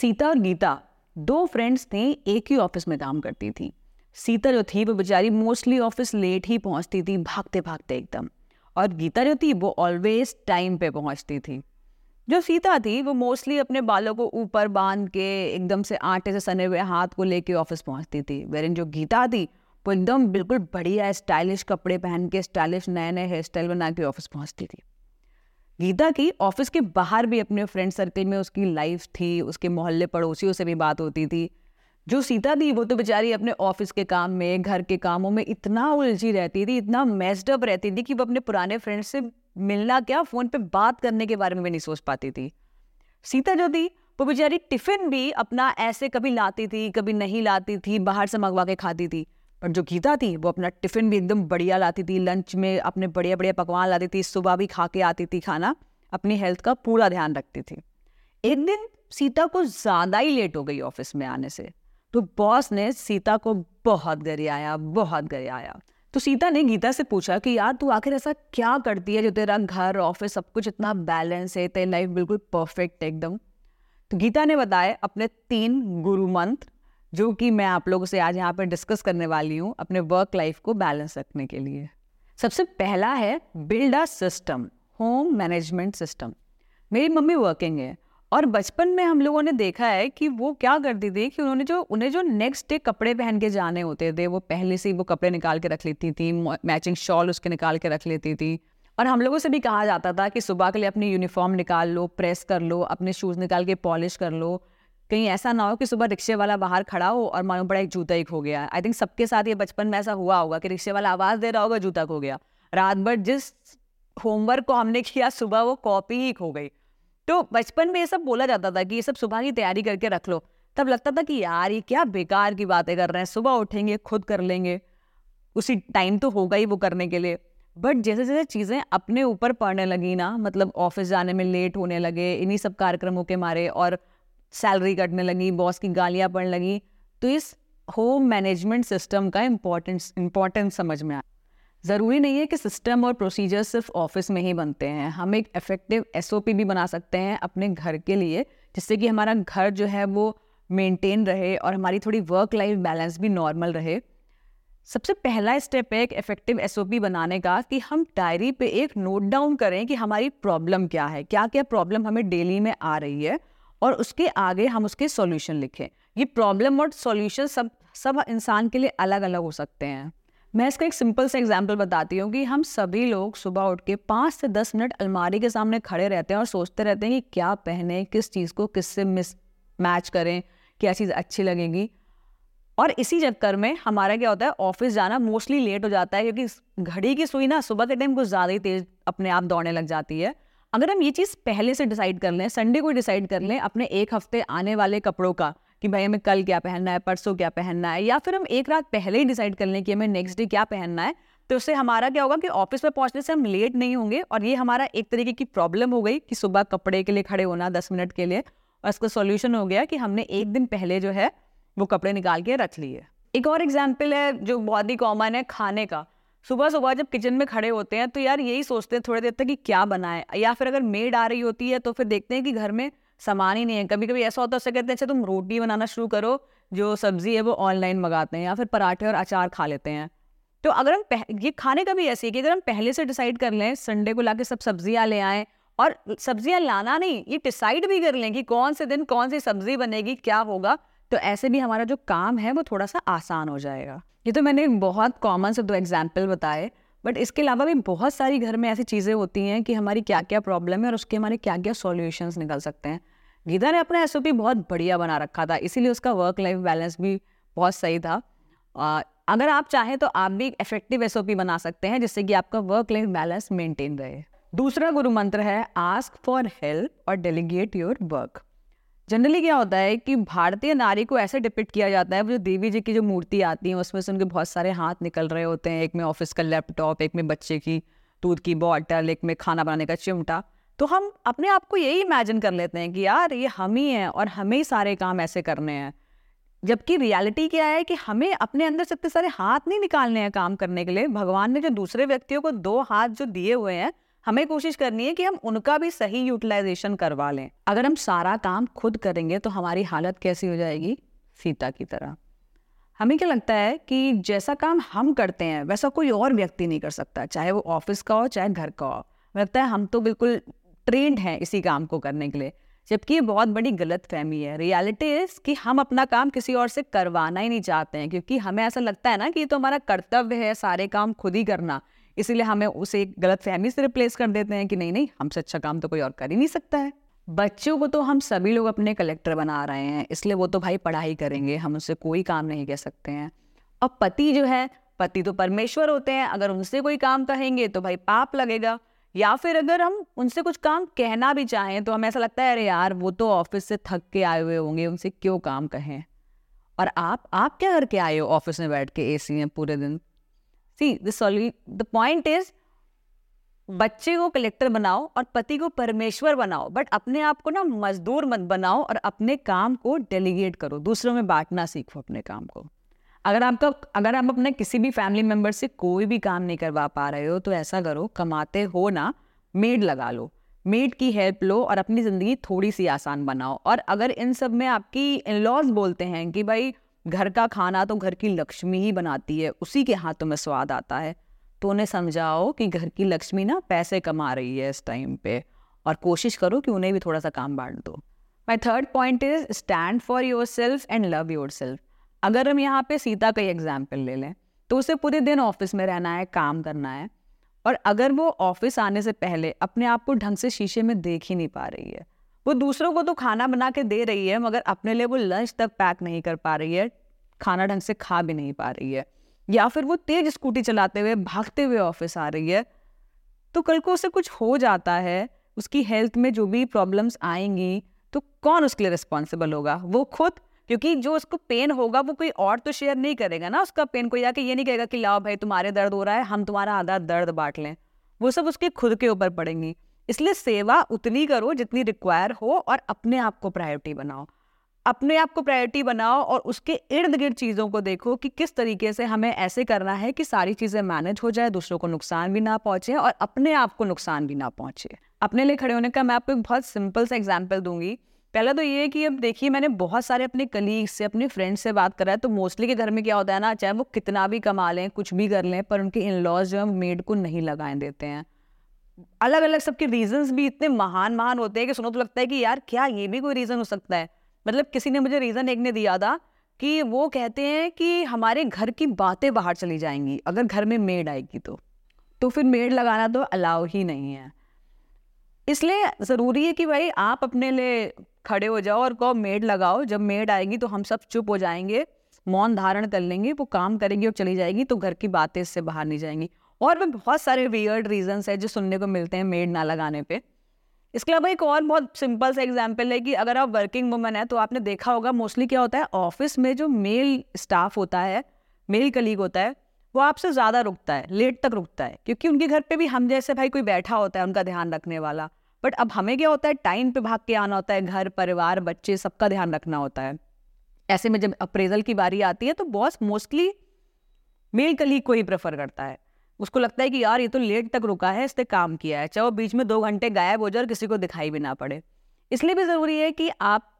सीता और गीता, दो फ्रेंड्स थी एक ही ऑफ़िस में काम करती थी। सीता जो थी, वो बेचारी मोस्टली ऑफ़िस लेट ही पहुँचती थी भागते भागते एकदम। और गीता जो थी, वो ऑलवेज टाइम पे पहुँचती थी। जो सीता थी, वो मोस्टली अपने बालों को ऊपर बाँध के एकदम से आटे से सने हुए हाथ को लेके ऑफ़िस पहुँचती थी। वेरिन जो गीता थी, वो एकदम बिल्कुल बढ़िया स्टाइलिश कपड़े पहन के स्टाइलिश नए नए हेयर स्टाइल बना के ऑफ़िस पहुँचती थी। गीता की ऑफ़िस के बाहर भी अपने फ्रेंड सर्कल में उसकी लाइफ थी, उसके मोहल्ले पड़ोसियों से भी बात होती थी। जो सीता थी, वो तो बेचारी अपने ऑफ़िस के काम में, घर के कामों में इतना उलझी रहती थी, इतना मेस्डअप रहती थी कि वो अपने पुराने फ्रेंड्स से मिलना क्या फ़ोन पे बात करने के बारे में भी नहीं सोच पाती थी। सीता जो थी, वो बेचारी टिफ़िन भी अपना ऐसे कभी लाती थी, कभी नहीं लाती थी, बाहर से मंगवा के खाती थी। पर जो गीता थी, वो अपना टिफ़िन भी एकदम बढ़िया लाती थी, लंच में अपने बढ़िया बढ़िया पकवान लाती थी, सुबह भी खा के आती थी खाना, अपनी हेल्थ का पूरा ध्यान रखती थी। एक दिन सीता को ज़्यादा ही लेट हो गई ऑफ़िस में आने से तो बॉस ने सीता को बहुत गरियाया बहुत गरियाया। तो सीता ने गीता से पूछा कि, यार, तू आखिर ऐसा क्या करती है जो तेरा घर, ऑफ़िस सब कुछ इतना बैलेंस है, तेरी लाइफ बिल्कुल परफेक्ट है एकदम? तो गीता ने बताया, अपने तीन गुरु मंत्र जो कि मैं आप लोगों से आज यहाँ पर डिस्कस करने वाली हूँ अपने वर्क लाइफ को बैलेंस रखने के लिए। सबसे पहला है build a system home management system मेरी मम्मी वर्किंग है और बचपन में हम लोगों ने देखा है कि वो क्या करती थी कि उन्होंने जो, उन्हें जो नेक्स्ट डे कपड़े पहन के जाने होते थे, वो पहले से ही वो कपड़े निकाल के रख लेती थी मैचिंग शॉल उसके निकाल के रख लेती थी। और हम लोगों से भी कहा जाता था कि सुबह के लिए अपनी यूनिफॉर्म निकाल लो प्रेस कर लो, अपने शूज़ निकाल के पॉलिश कर लो। कहीं ऐसा ना हो कि सुबह रिक्शे वाला बाहर खड़ा हो और मानो बड़ा एक जूता ही खो गया। आई थिंक सबके साथ ये बचपन में ऐसा हुआ होगा कि रिक्शे वाला आवाज़ दे रहा होगा, जूता खो गया। रात भर जिस होमवर्क को हमने किया सुबह वो कॉपी ही खो गई। तो बचपन में ये सब बोला जाता था कि ये सब सुबह की तैयारी करके रख लो। तब लगता था कि यार ये क्या बेकार की बातें कर रहे हैं, सुबह उठेंगे, खुद कर लेंगे। उसी टाइम तो होगा ही वो करने के लिए। बट जैसे जैसे चीज़ें अपने ऊपर पड़ने लगी ना मतलब ऑफ़िस जाने में लेट होने लगे, इन्हीं सब कार्यक्रमों के मारे और सैलरी कटने लगी, बॉस की गालियाँ पड़ने लगी। तो इस होम मैनेजमेंट सिस्टम का इम्पोर्टेंस इम्पोर्टेंस समझ में आया। ज़रूरी नहीं है कि सिस्टम और प्रोसीजर सिर्फ़ ऑफ़िस में ही बनते हैं। हम एक इफ़ेक्टिव एसओपी भी बना सकते हैं अपने घर के लिए, जिससे कि हमारा घर जो है वो मेंटेन रहे और हमारी थोड़ी वर्क लाइफ बैलेंस भी नॉर्मल रहे। सबसे पहला स्टेप है एक इफ़ेक्टिव एसओपी बनाने का कि हम डायरी पे एक नोट डाउन करें कि हमारी प्रॉब्लम क्या है क्या क्या प्रॉब्लम हमें डेली में आ रही है। और उसके आगे हम उसके सॉल्यूशन लिखें। ये प्रॉब्लम और सॉल्यूशन सब सब इंसान के लिए अलग अलग हो सकते हैं। मैं इसका एक सिंपल सा एग्ज़ाम्पल बताती हूँ कि हम सभी लोग सुबह उठ के पाँच से दस मिनट अलमारी के सामने खड़े रहते हैं और सोचते रहते हैं कि क्या पहने, किस चीज़ को किससे मिस मैच करें, क्या चीज़ अच्छी लगेगी। और इसी चक्कर में हमारा क्या होता है, ऑफ़िस जाना मोस्टली लेट हो जाता है क्योंकि घड़ी की सुई ना सुबह के टाइम कुछ ज़्यादा ही तेज़ अपने आप दौड़ने लग जाती है। अगर हम ये चीज़ पहले से डिसाइड कर लें, संडे को डिसाइड कर लें अपने एक हफ़्ते आने वाले कपड़ों का, कि भाई हमें कल क्या पहनना है, परसों क्या पहनना है, या फिर हम एक रात पहले ही डिसाइड कर लें कि हमें नेक्स्ट डे क्या पहनना है तो उससे हमारा क्या होगा कि ऑफ़िस में पहुँचने से हम लेट नहीं होंगे और ये हमारा एक तरीके की प्रॉब्लम हो गई कि सुबह कपड़े के लिए खड़े होना दस मिनट के लिए और इसका सोल्यूशन हो गया कि हमने एक दिन पहले जो है वो कपड़े निकाल के रख लिए। एक और एग्ज़ाम्पल है जो बहुत ही कॉमन है, खाने का। सुबह सुबह जब किचन में खड़े होते हैं तो यार यही सोचते हैं थोड़ी देर तक कि क्या बनाए? या फिर अगर मेड आ रही होती है तो फिर देखते हैं कि घर में सामान ही नहीं है। कभी कभी ऐसा होता है, उससे कहते हैं अच्छा तुम रोटी बनाना शुरू करो, जो सब्ज़ी है वो ऑनलाइन मंगाते हैं या फिर पराठे और अचार खा लेते हैं। तो अगर हम ये खाने का भी ऐसे है कि अगर हम पहले से डिसाइड कर लें, संडे को लाके सब सब्ज़ियाँ ले आएँ और सब्ज़ियाँ लाना नहीं, ये डिसाइड भी कर लें कि कौन से दिन कौन सी सब्ज़ी बनेगी, क्या होगा तो ऐसे भी हमारा जो काम है, वो थोड़ा सा आसान हो जाएगा। ये तो मैंने बहुत कॉमन से दो एग्ज़ाम्पल बताए बट इसके अलावा भी बहुत सारी घर में ऐसी चीज़ें होती हैं कि हमारी क्या क्या प्रॉब्लम है और उसके हमारे क्या क्या सॉल्यूशंस निकल सकते हैं। गीता ने अपना एसओपी बहुत बढ़िया बना रखा था इसीलिए उसका वर्क लाइफ बैलेंस भी बहुत सही था। आ, अगर आप चाहें तो आप भी एक इफ़ेक्टिव एसओपी बना सकते हैं जिससे कि आपका वर्क लाइफ बैलेंस मेंटेन रहे। दूसरा गुरु मंत्र है आस्क फॉर हेल्प और डेलीगेट योर वर्क जनरली क्या होता है कि भारतीय नारी को ऐसे डिपिक्ट किया जाता है जो देवी जी की जो मूर्ति आती है, उसमें से उनके बहुत सारे हाथ निकल रहे होते हैं। एक में ऑफ़िस का लैपटॉप एक में बच्चे की दूध की बॉटल एक में खाना बनाने का चिमटा। तो हम अपने आप को यही इमेजिन कर लेते हैं कि यार, ये हम ही हैं और हमें ही सारे काम ऐसे करने हैं। जबकि रियलिटी क्या है कि हमें अपने अंदर से इतने सारे हाथ नहीं निकालने हैं काम करने के लिए। भगवान ने जो दूसरे व्यक्तियों को दो हाथ जो दिए हुए हैं हमें कोशिश करनी है कि हम उनका भी सही यूटिलाइजेशन करवा लें। अगर हम सारा काम खुद करेंगे तो हमारी हालत कैसी हो जाएगी? सीता की तरह। हमें क्या लगता है कि जैसा काम हम करते हैं, वैसा कोई और व्यक्ति नहीं कर सकता, चाहे वो ऑफ़िस का हो, चाहे घर का हो। लगता है हम तो बिल्कुल ट्रेंड हैं इसी काम को करने के लिए, जबकि ये बहुत बड़ी गलत फहमी है। रियलिटी इज़ कि हम अपना काम किसी और से करवाना ही नहीं चाहते हैं, क्योंकि हमें ऐसा लगता है ना कि ये तो हमारा कर्तव्य है सारे काम खुद ही करना। इसीलिए हमें उसे एक गलत फहमी से रिप्लेस कर देते हैं कि नहीं नहीं, हमसे अच्छा काम तो कोई और कर ही नहीं सकता है। बच्चों को तो हम सभी लोग अपने कलेक्टर बना रहे हैं, इसलिए वो तो भाई पढ़ाई करेंगे, हम उससे कोई काम नहीं कह सकते हैं। और पति जो है, पति तो परमेश्वर होते हैं, अगर उनसे कोई काम कहेंगे तो भाई पाप लगेगा। या फिर अगर हम उनसे कुछ काम कहना भी चाहें तो हमें ऐसा लगता है, अरे यार, वो तो ऑफ़िस से थक के आए हुए होंगे, उनसे क्यों काम कहें? और आप आप क्या करके आए हो ऑफ़िस में बैठ के एसी में पूरे दिन? See the the point is बच्चे को कलेक्टर बनाओ और पति को परमेश्वर बनाओ बट अपने आप को ना मजदूर मत बनाओ और अपने काम को डेलीगेट करो। दूसरों में बांटना सीखो अपने काम को। अगर आपका, अगर आप अपने किसी भी फैमिली मेंबर से कोई भी काम नहीं करवा पा रहे हो तो ऐसा करो, कमाते हो ना मेड लगा लो। मेड की हेल्प लो और अपनी ज़िंदगी थोड़ी सी आसान बनाओ। और अगर इन सब में आपकी इन लॉज बोलते हैं कि भाई घर का खाना तो घर की लक्ष्मी ही बनाती है, उसी के हाथों में स्वाद आता है। तो उन्हें समझाओ कि घर की लक्ष्मी ना पैसे कमा रही है इस टाइम पे, और कोशिश करो कि उन्हें भी थोड़ा सा काम बांट दो। My third point is stand for yourself and love yourself अगर हम यहाँ पे सीता का एग्ज़ाम्पल ले लें तो उसे पूरे दिन ऑफ़िस में रहना है, काम करना है, और अगर वो ऑफ़िस आने से पहले अपने आप को ढंग से शीशे में देख ही नहीं पा रही है वो दूसरों को तो खाना बना के दे रही है, मगर अपने लिए वो लंच तक पैक नहीं कर पा रही है, खाना ढंग से खा भी नहीं पा रही है। या फिर वो तेज स्कूटी चलाते हुए भागते हुए ऑफ़िस आ रही है। तो कल को उसे कुछ हो जाता है, उसकी हेल्थ में जो भी प्रॉब्लम्स आएँगी तो कौन उसके लिए रिस्पॉन्सिबल होगा? वो खुद, क्योंकि जो उसको पेन होगा, वो कोई और तो शेयर नहीं करेगा ना उसका पेन कोई आके ये नहीं कहेगा कि लाओ भाई तुम्हारे दर्द हो रहा है, हम तुम्हारा आधा दर्द बांट लें। वो सब उसके खुद के ऊपर पड़ेंगी। इसलिए सेवा उतनी करो जितनी रिक्वायर हो और अपने आप को प्रायोरिटी बनाओ। अपने आप को प्रायोरिटी बनाओ और उसके इर्द गिर्द चीज़ों को देखो कि किस तरीके से हमें ऐसे करना है कि सारी चीज़ें मैनेज हो जाए, दूसरों को नुकसान भी ना पहुँचे और अपने आप को नुकसान भी ना पहुँचे। अपने लिए खड़े होने का मैं आपको एक बहुत सिंपल सा एग्ज़ाम्पल दूँगी। पहला तो ये है कि अब देखिए, मैंने बहुत सारे अपने कलीग से, अपने फ्रेंड्स से बात करा है तो मोस्टली के घर में क्या होता है ना, चाहे वो कितना भी कमा लें, कुछ भी कर लें, पर उनके इन लॉज जो है मेड को नहीं लगाए, देते हैं। अलग अलग सबके रीजंस भी इतने महान महान होते हैं कि सुनो तो लगता है कि यार, क्या ये भी कोई रीज़न हो सकता है? मतलब किसी ने मुझे रीज़न एक ने दिया था कि वो कहते हैं कि हमारे घर की बातें बाहर चली जाएँगी, अगर घर में मेड आएगी तो। तो फिर मेड लगाना तो अलाउ ही नहीं है। इसलिए ज़रूरी है कि भाई आप अपने लिए खड़े हो जाओ और कहो, मेड लगाओ, जब मेड आएगी तो हम सब चुप हो जाएँगे, मौन धारण कर लेंगे, वो काम करेंगी और चली जाएगी तो घर की बातें इससे बाहर नहीं जाएँगी। और भी बहुत सारे वियर्ड रीजंस है जो सुनने को मिलते हैं मेड ना लगाने पे। इसके अलावा एक और बहुत सिंपल सा एग्ज़ाम्पल है कि अगर आप वर्किंग वुमन है तो आपने देखा होगा मोस्टली क्या होता है ऑफ़िस में जो मेल स्टाफ होता है मेल कलीग होता है, वो आपसे ज़्यादा रुकता है लेट तक रुकता है। क्योंकि उनके घर पे भी हम जैसे भाई कोई बैठा होता है, उनका ध्यान रखने वाला। बट अब हमें क्या होता है टाइम पे भाग के आना होता है, घर, परिवार, बच्चे, सबका ध्यान रखना होता है। ऐसे में जब अप्रेजल की बारी आती है तो बॉस मोस्टली मेल कलीग को ही प्रेफर करता है। उसको लगता है कि यार, ये तो लेट तक रुका है, इसने काम किया है। चाहे वो बीच में दो घंटे गायब हो जाए और किसी को दिखाई भी ना पड़े। इसलिए भी ज़रूरी है कि आप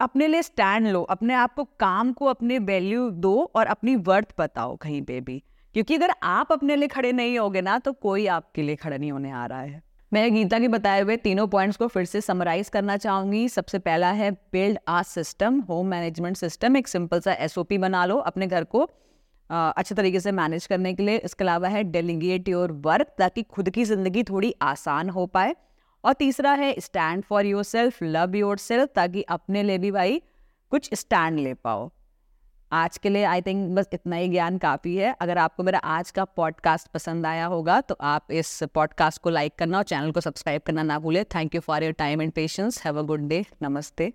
अपने लिए स्टैंड लो, अपने आप को, काम को, अपने वैल्यू दो और अपनी वर्थ बताओ कहीं पे भी। क्योंकि अगर आप अपने लिए खड़े नहीं होगे ना तो कोई आपके लिए खड़ा नहीं होने आ रहा है। मैं गीता के बताए हुए तीनों पॉइंट्स को फिर से समराइज करना चाहूँगी। सबसे पहला है build a system home management system एक सिंपल सा एसओपी बना लो अपने घर को। अच्छे तरीके से मैनेज करने के लिए। इसके अलावा है डेलीगेट योर वर्क ताकि खुद की ज़िंदगी थोड़ी आसान हो पाए। और तीसरा है stand for yourself love yourself ताकि अपने लिए भी भाई कुछ स्टैंड ले पाओ। आज के लिए आई थिंक बस इतना ही ज्ञान काफ़ी है। अगर आपको मेरा आज का पॉडकास्ट पसंद आया होगा तो आप इस पॉडकास्ट को लाइक करना और चैनल को सब्सक्राइब करना ना भूलें। Thank you for your time and patience have a good day नमस्ते।